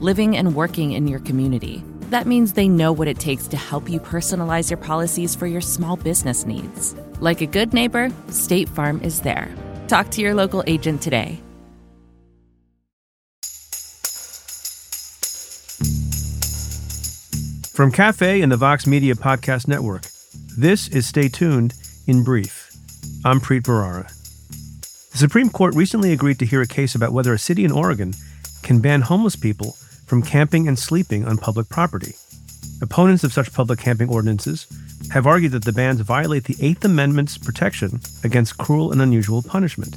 living and working in your community. That means they know what it takes to help you personalize your policies for your small business needs. Like a good neighbor, State Farm is there. Talk to your local agent today. From Cafe and the Vox Media Podcast Network, this is Stay Tuned in Brief. I'm Preet Bharara. The Supreme Court recently agreed to hear a case about whether a city in Oregon can ban homeless people from camping and sleeping on public property. Opponents of such public camping ordinances have argued that the bans violate the Eighth Amendment's protection against cruel and unusual punishment.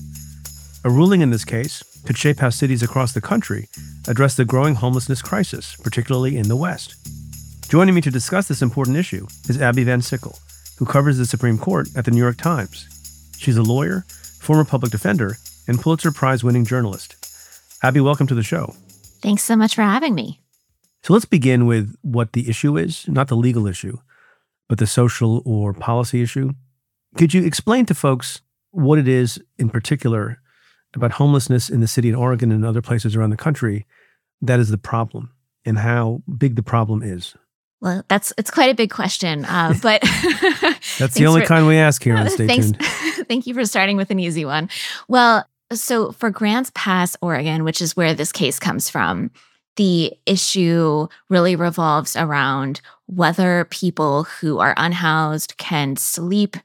A ruling in this case could shape how cities across the country address the growing homelessness crisis, particularly in the West. Joining me to discuss this important issue is Abbie VanSickle, who covers the Supreme Court at the New York Times. She's a lawyer, former public defender, and Pulitzer Prize winning journalist. Abbie, welcome to the show. Thanks so much for having me. So let's begin with what the issue is, not the legal issue, but the social or policy issue. Could you explain to folks what it is in particular about homelessness in the city in Oregon and other places around the country that is the problem and how big the problem is? Well, that's it's quite a big question, uh, but that's the only for, kind we ask here on Stay thanks, Tuned. thank you for starting with an easy one. Well, so for Grants Pass, Oregon, which is where this case comes from, the issue really revolves around whether people who are unhoused can sleep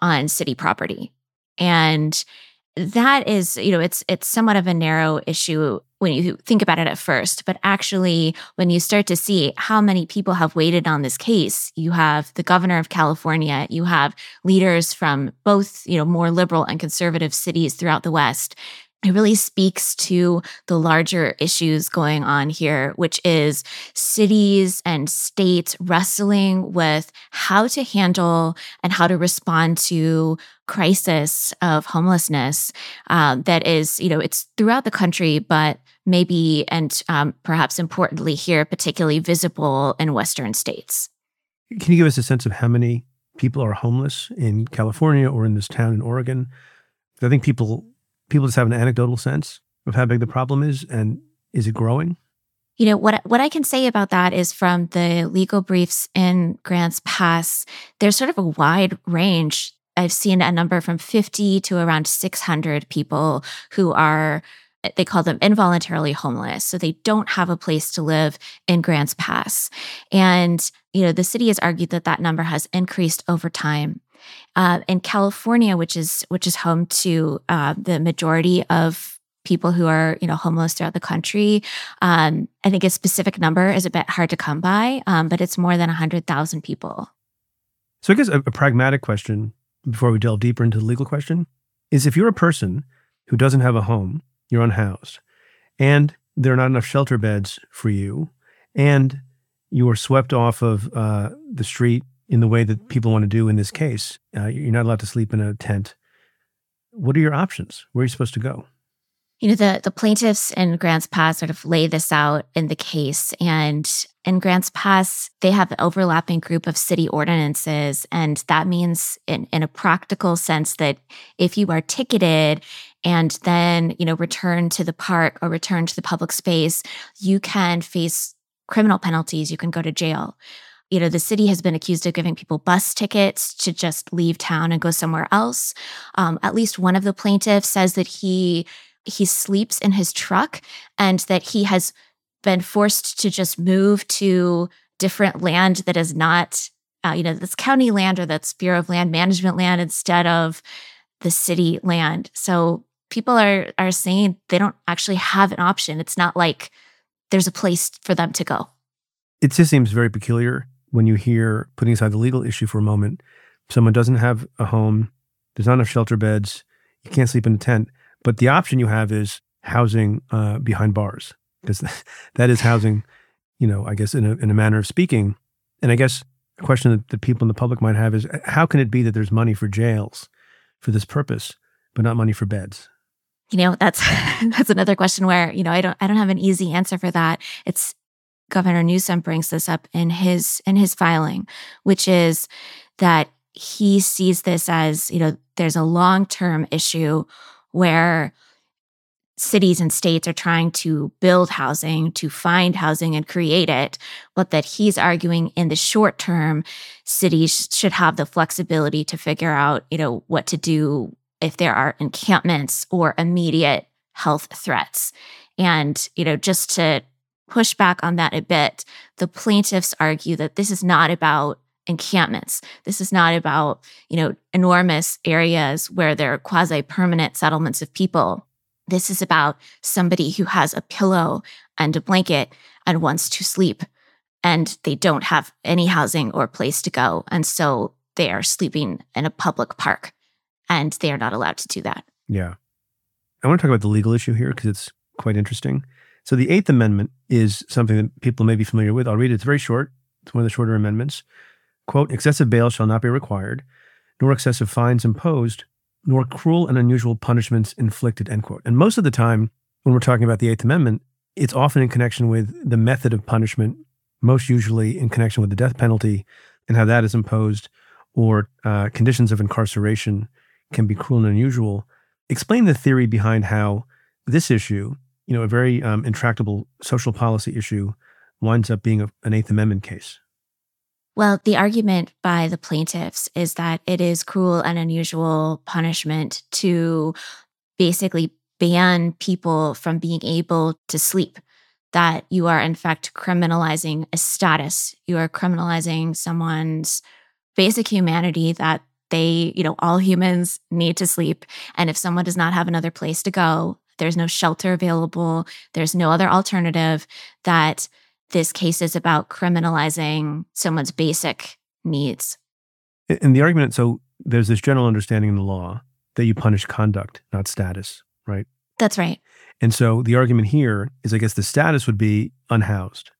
on city property, and that is, you know, it's it's somewhat of a narrow issue when you think about it at first, but actually when you start to see how many people have waited on this case, you have the governor of California, you have leaders from both, you know, more liberal and conservative cities throughout the West it really speaks to the larger issues going on here, which is cities and states wrestling with how to handle and how to respond to crisis of homelessness um, that is, you know, it's throughout the country, but maybe and um, perhaps importantly here, particularly visible in Western states. Can you give us a sense of how many people are homeless in California or in this town in Oregon? I think people people just have an anecdotal sense of how big the mm-hmm. problem is and is it growing? You know what what I can say about that is from the legal briefs in Grants Pass, there's sort of a wide range. I've seen a number from 50 to around 600 people who are they call them involuntarily homeless. So they don't have a place to live in Grants Pass. And, you know, the city has argued that that number has increased over time. Uh, in California, which is which is home to uh, the majority of people who are you know homeless throughout the country. Um, I think a specific number is a bit hard to come by, um, but it's more than hundred thousand people. So I guess a, a pragmatic question before we delve deeper into the legal question is: if you're a person who doesn't have a home, you're unhoused, and there are not enough shelter beds for you, and you are swept off of uh, the street in the way that people want to do in this case. Uh, you're not allowed to sleep in a tent. What are your options? Where are you supposed to go? You know, the, the plaintiffs in Grants Pass sort of lay this out in the case. And in Grants Pass, they have an overlapping group of city ordinances. And that means, in, in a practical sense, that if you are ticketed and then, you know, return to the park or return to the public space, you can face criminal penalties. You can go to jail you know, the city has been accused of giving people bus tickets to just leave town and go somewhere else. Um, at least one of the plaintiffs says that he he sleeps in his truck and that he has been forced to just move to different land that is not, uh, you know, that's county land or that's Bureau of Land Management land instead of the city land. So people are are saying they don't actually have an option. It's not like there's a place for them to go. It just seems very peculiar when you hear, putting aside the legal issue for a moment, someone doesn't have a home, there's not enough shelter beds, you can't sleep in a tent, but the option you have is housing uh, behind bars because that is housing, you know, I guess in a, in a manner of speaking. And I guess a question that, that people in the public might have is how can it be that there's money for jails for this purpose, but not money for beds? You know, that's that's another question where, you know, I don't I don't have an easy answer for that. It's Governor Newsom brings this up in his in his filing, which is that he sees this as, you know, there's a long-term issue where cities and states are trying to build housing, to find housing and create it, but that he's arguing in the short term, cities should have the flexibility to figure out, you know, what to do if there are encampments or immediate health threats. And, you know, just to push back on that a bit, the plaintiffs argue that this is not about encampments. This is not about, you know, enormous areas where there are quasi permanent settlements of people this is about somebody who has a pillow and a blanket and wants to sleep, and they don't have any housing or place to go. And so they are sleeping in a public park, and they are not allowed to do that. Yeah. I want to talk about the legal issue here because it's quite interesting. So, the Eighth Amendment is something that people may be familiar with. I'll read it. It's very short, it's one of the shorter amendments. Quote Excessive bail shall not be required, nor excessive fines imposed nor cruel and unusual punishments inflicted, end quote. And most of the time, when we're talking about the Eighth Amendment, it's often in connection with the method of punishment, most usually in connection with the death penalty and how that is imposed, or uh, conditions of incarceration can be cruel and unusual. Explain the theory behind how this issue, you know, a very um, intractable social policy issue, winds up being a, an Eighth Amendment case. Well, the argument by the plaintiffs is that it is cruel and unusual punishment to basically ban people from being able to sleep. That you are, in fact, criminalizing a status. You are criminalizing someone's basic humanity that they, you know, all humans need to sleep. And if someone does not have another place to go, there's no shelter available, there's no other alternative, that this case is about criminalizing someone's basic needs. In the argument, so there's this general understanding in the law that you punish conduct, not status, right? That's right. And so the argument here is I guess the status would be unhoused.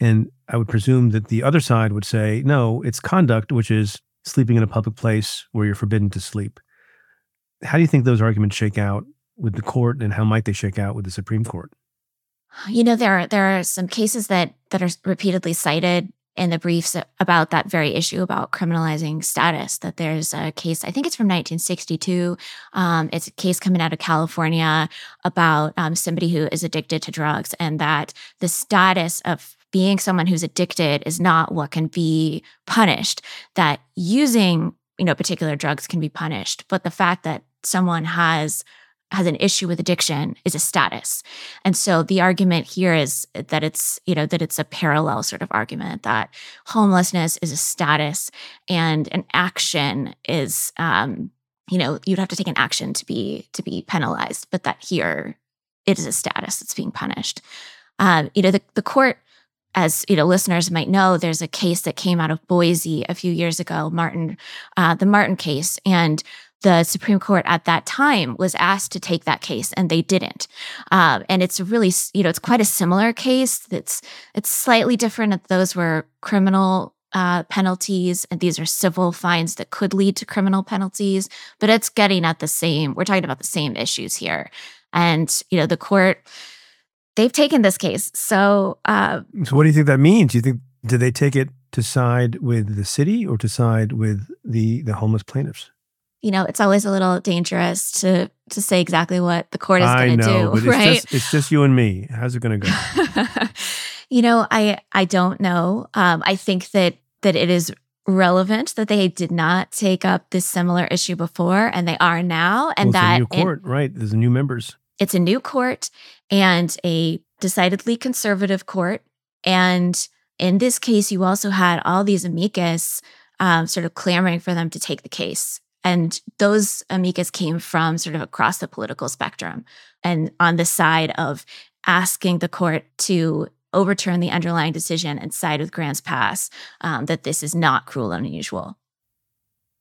And I would presume that the other side would say, no, it's conduct, which is sleeping in a public place where you're forbidden to sleep. How do you think those arguments shake out with the court and how might they shake out with the Supreme Court? You know, there are there are some cases that that are repeatedly cited in the briefs about that very issue about criminalizing status. That there's a case, I think it's from 1962. Um, it's a case coming out of California about um, somebody who is addicted to drugs, and that the status of being someone who's addicted is not what can be punished. That using you know particular drugs can be punished, but the fact that someone has has an issue with addiction is a status. And so the argument here is that it's, you know, that it's a parallel sort of argument that homelessness is a status and an action is um, you know, you'd have to take an action to be to be penalized, but that here it is a status that's being punished. Um, you know, the, the court as you know, listeners might know, there's a case that came out of Boise a few years ago, Martin, uh, the Martin case, and the Supreme Court at that time was asked to take that case, and they didn't. Um, and it's really, you know, it's quite a similar case. It's it's slightly different. Those were criminal uh, penalties, and these are civil fines that could lead to criminal penalties. But it's getting at the same. We're talking about the same issues here, and you know, the court they've taken this case. So, uh, so what do you think that means? Do you think did they take it to side with the city or to side with the the homeless plaintiffs? You know, it's always a little dangerous to to say exactly what the court is going to do, but right? It's just, it's just, you and me. How's it going to go? you know, I I don't know. Um, I think that that it is relevant that they did not take up this similar issue before, and they are now, and well, that new court, right? There's new members. It's a new court and a decidedly conservative court. And in this case, you also had all these amicus um, sort of clamoring for them to take the case. And those amicus came from sort of across the political spectrum and on the side of asking the court to overturn the underlying decision and side with Grants Pass um, that this is not cruel and unusual.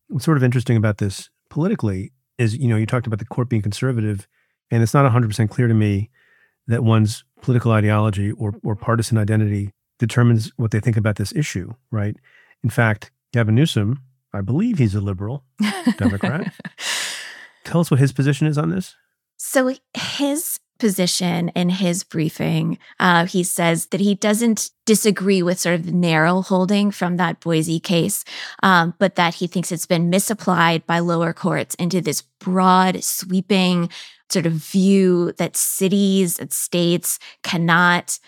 What's sort of interesting about this politically is, you know, you talked about the court being conservative, and it's not 100% clear to me that one's political ideology or, or partisan identity determines what they think about this issue, right? In fact, Gavin Newsom, I believe he's a liberal Democrat. Tell us what his position is on this. So, his position in his briefing, uh, he says that he doesn't disagree with sort of the narrow holding from that Boise case, um, but that he thinks it's been misapplied by lower courts into this broad, sweeping sort of view that cities and states cannot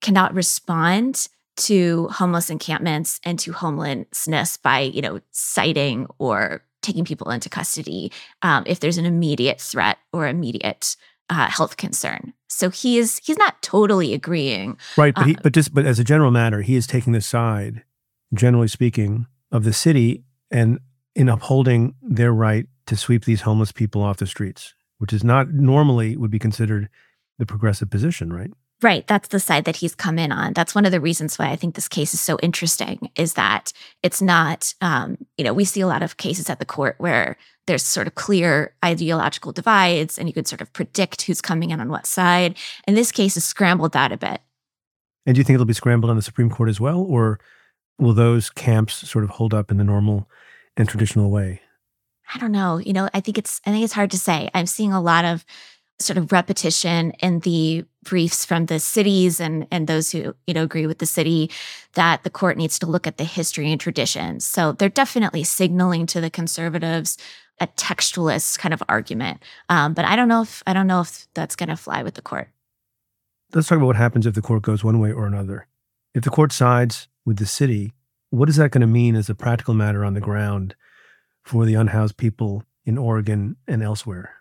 cannot respond to homeless encampments and to homelessness by you know citing or taking people into custody um, if there's an immediate threat or immediate uh, health concern. So he is he's not totally agreeing, right? But he, uh, but just but as a general matter, he is taking the side, generally speaking, of the city and in upholding their right to sweep these homeless people off the streets, which is not normally would be considered the progressive position, right? Right. That's the side that he's come in on. That's one of the reasons why I think this case is so interesting is that it's not, um, you know, we see a lot of cases at the court where there's sort of clear ideological divides and you could sort of predict who's coming in on what side. In this case, has scrambled that a bit. And do you think it'll be scrambled on the Supreme Court as well? Or will those camps sort of hold up in the normal and traditional way? I don't know. You know, I think it's I think it's hard to say. I'm seeing a lot of sort of repetition in the briefs from the cities and and those who you know agree with the city that the court needs to look at the history and traditions. So they're definitely signaling to the conservatives a textualist kind of argument. Um, but I don't know if I don't know if that's going to fly with the court. Let's talk about what happens if the court goes one way or another. If the court sides with the city, what is that going to mean as a practical matter on the ground for the unhoused people in Oregon and elsewhere?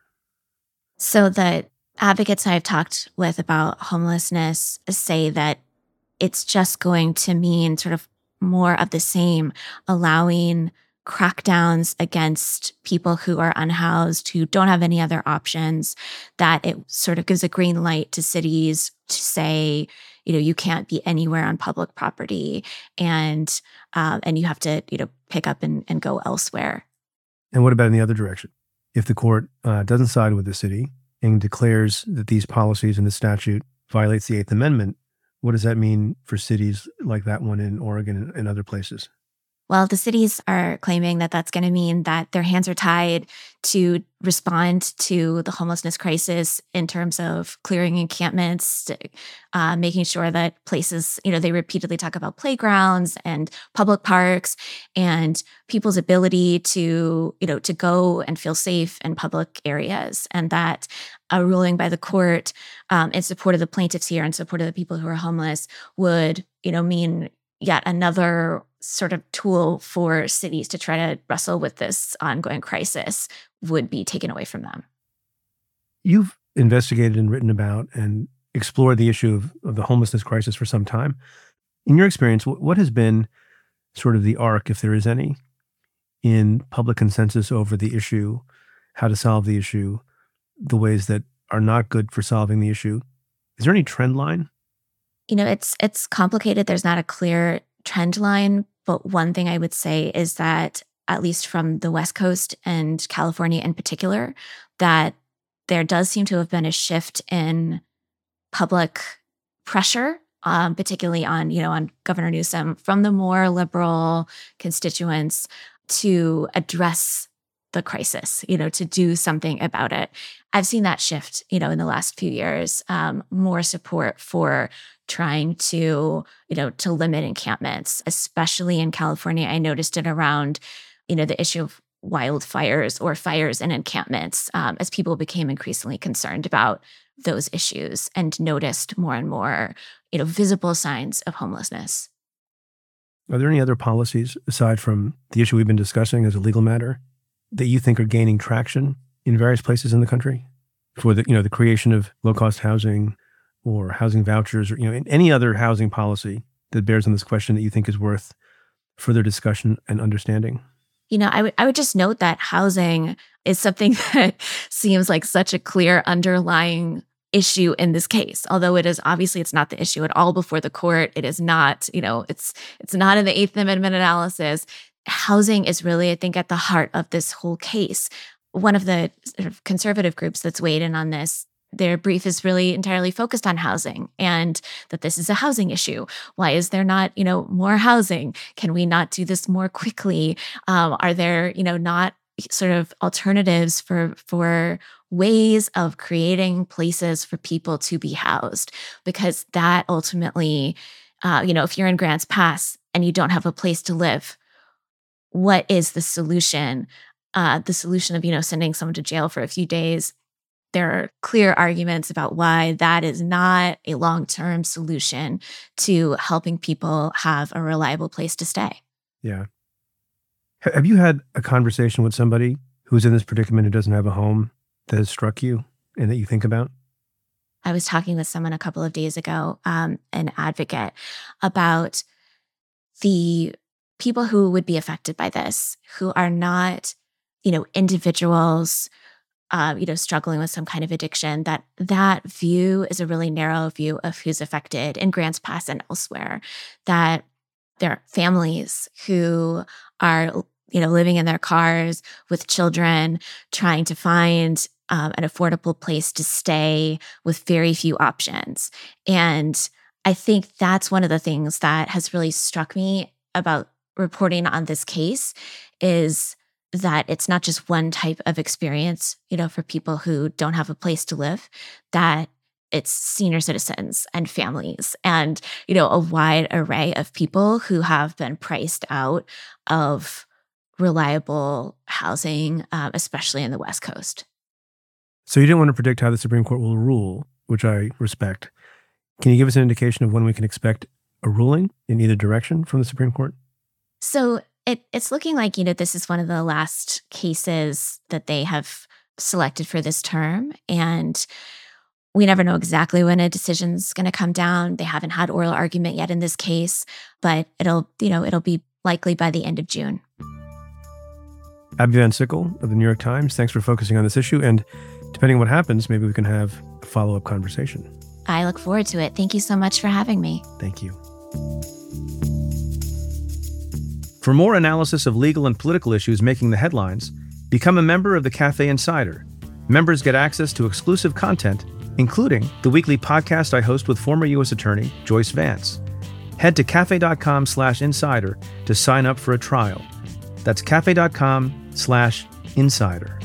So the advocates I've talked with about homelessness say that it's just going to mean sort of more of the same, allowing crackdowns against people who are unhoused, who don't have any other options, that it sort of gives a green light to cities to say, you know, you can't be anywhere on public property and um, and you have to, you know, pick up and, and go elsewhere. And what about in the other direction? If the court uh, doesn't side with the city and declares that these policies in the statute violates the Eighth Amendment, what does that mean for cities like that one in Oregon and other places? Well, the cities are claiming that that's going to mean that their hands are tied to respond to the homelessness crisis in terms of clearing encampments, uh, making sure that places, you know, they repeatedly talk about playgrounds and public parks and people's ability to, you know, to go and feel safe in public areas. And that a ruling by the court um, in support of the plaintiffs here, in support of the people who are homeless, would, you know, mean yet another sort of tool for cities to try to wrestle with this ongoing crisis would be taken away from them. You've investigated and written about and explored the issue of, of the homelessness crisis for some time. In your experience, what has been sort of the arc, if there is any, in public consensus over the issue, how to solve the issue, the ways that are not good for solving the issue? Is there any trend line? You know, it's it's complicated. There's not a clear trend line, but one thing I would say is that, at least from the West Coast and California in particular, that there does seem to have been a shift in public pressure, um, particularly on, you know, on Governor Newsom from the more liberal constituents to address the crisis, you know, to do something about it. I've seen that shift, you know, in the last few years, um, more support for trying to, you know, to limit encampments, especially in California. I noticed it around, you know, the issue of wildfires or fires in encampments um, as people became increasingly concerned about those issues and noticed more and more, you know, visible signs of homelessness. Are there any other policies aside from the issue we've been discussing as a legal matter that you think are gaining traction in various places in the country for the you know the creation of low cost housing, or housing vouchers or you know any other housing policy that bears on this question that you think is worth further discussion and understanding? You know, I would I would just note that housing is something that seems like such a clear underlying issue in this case although it is obviously it's not the issue at all before the court. It is not you know it's it's not in the eighth amendment analysis. Housing is really i think at the heart of this whole case. One of the sort of conservative groups that's weighed in on this their brief is really entirely focused on housing and that this is a housing issue. Why is there not, you know, more housing? Can we not do this more quickly? Um, are there, you know, not sort of alternatives for for ways of creating places for people to be housed? Because that ultimately, uh, you know, if you're in Grants Pass and you don't have a place to live, what is the solution? Uh, the solution of you know sending someone to jail for a few days there are clear arguments about why that is not a long term solution to helping people have a reliable place to stay. Yeah. Have you had a conversation with somebody who's in this predicament who doesn't have a home that has struck you and that you think about? I was talking with someone a couple of days ago, um, an advocate, about the people who would be affected by this, who are not, you know, individuals uh, you know, struggling with some kind of addiction, that that view is a really narrow view of who's affected in Grants Pass and elsewhere. That there are families who are, you know, living in their cars with children, trying to find um, an affordable place to stay with very few options. And I think that's one of the things that has really struck me about reporting on this case is that it's not just one type of experience, you know, for people who don't have a place to live, that it's senior citizens and families and, you know, a wide array of people who have been priced out of reliable housing, um, especially in the West Coast. So you didn't want to predict how the Supreme Court will rule, which I respect. Can you give us an indication of when we can expect a ruling in either direction from the Supreme Court? So it, it's looking like, you know, this is one of the last cases that they have selected for this term. And we never know exactly when a decision's going to come down. They haven't had oral argument yet in this case, but it'll, you know, it'll be likely by the end of June. Abbie VanSickle of the New York Times, thanks for focusing on this issue. And depending on what happens, maybe we can have a follow up conversation. I look forward to it. Thank you so much for having me. Thank you. For more analysis of legal and political issues making the headlines, become a member of the Cafe Insider. Members get access to exclusive content, including the weekly podcast I host with former U.S. Attorney Joyce Vance. Head to cafe.com slash insider to sign up for a trial. That's cafe.com slash insider.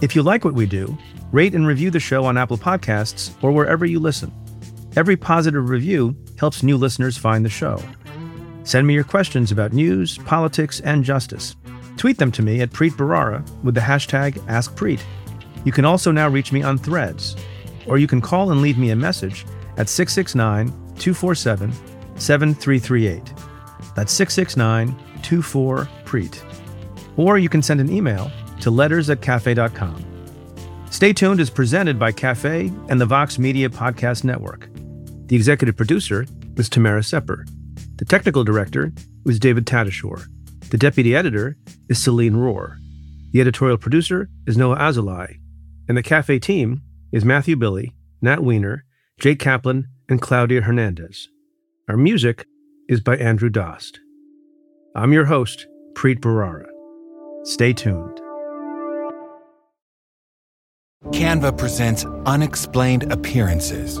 If you like what we do, rate and review the show on Apple Podcasts or wherever you listen. Every positive review helps new listeners find the show. Send me your questions about news, politics, and justice. Tweet them to me at Preet Bharara with the hashtag AskPreet. You can also now reach me on threads, or you can call and leave me a message at 669 247 7338. That's 669 24 Preet. Or you can send an email to letters at cafe.com. Stay tuned is presented by Cafe and the Vox Media Podcast Network. The executive producer is Tamara Sepper. The technical director was David Tatasciore. The deputy editor is Celine Rohr. The editorial producer is Noah Azulai. And the cafe team is Matthew Billy, Nat Weiner, Jake Kaplan, and Claudia Hernandez. Our music is by Andrew Dost. I'm your host, Preet Bharara. Stay tuned. Canva presents unexplained appearances.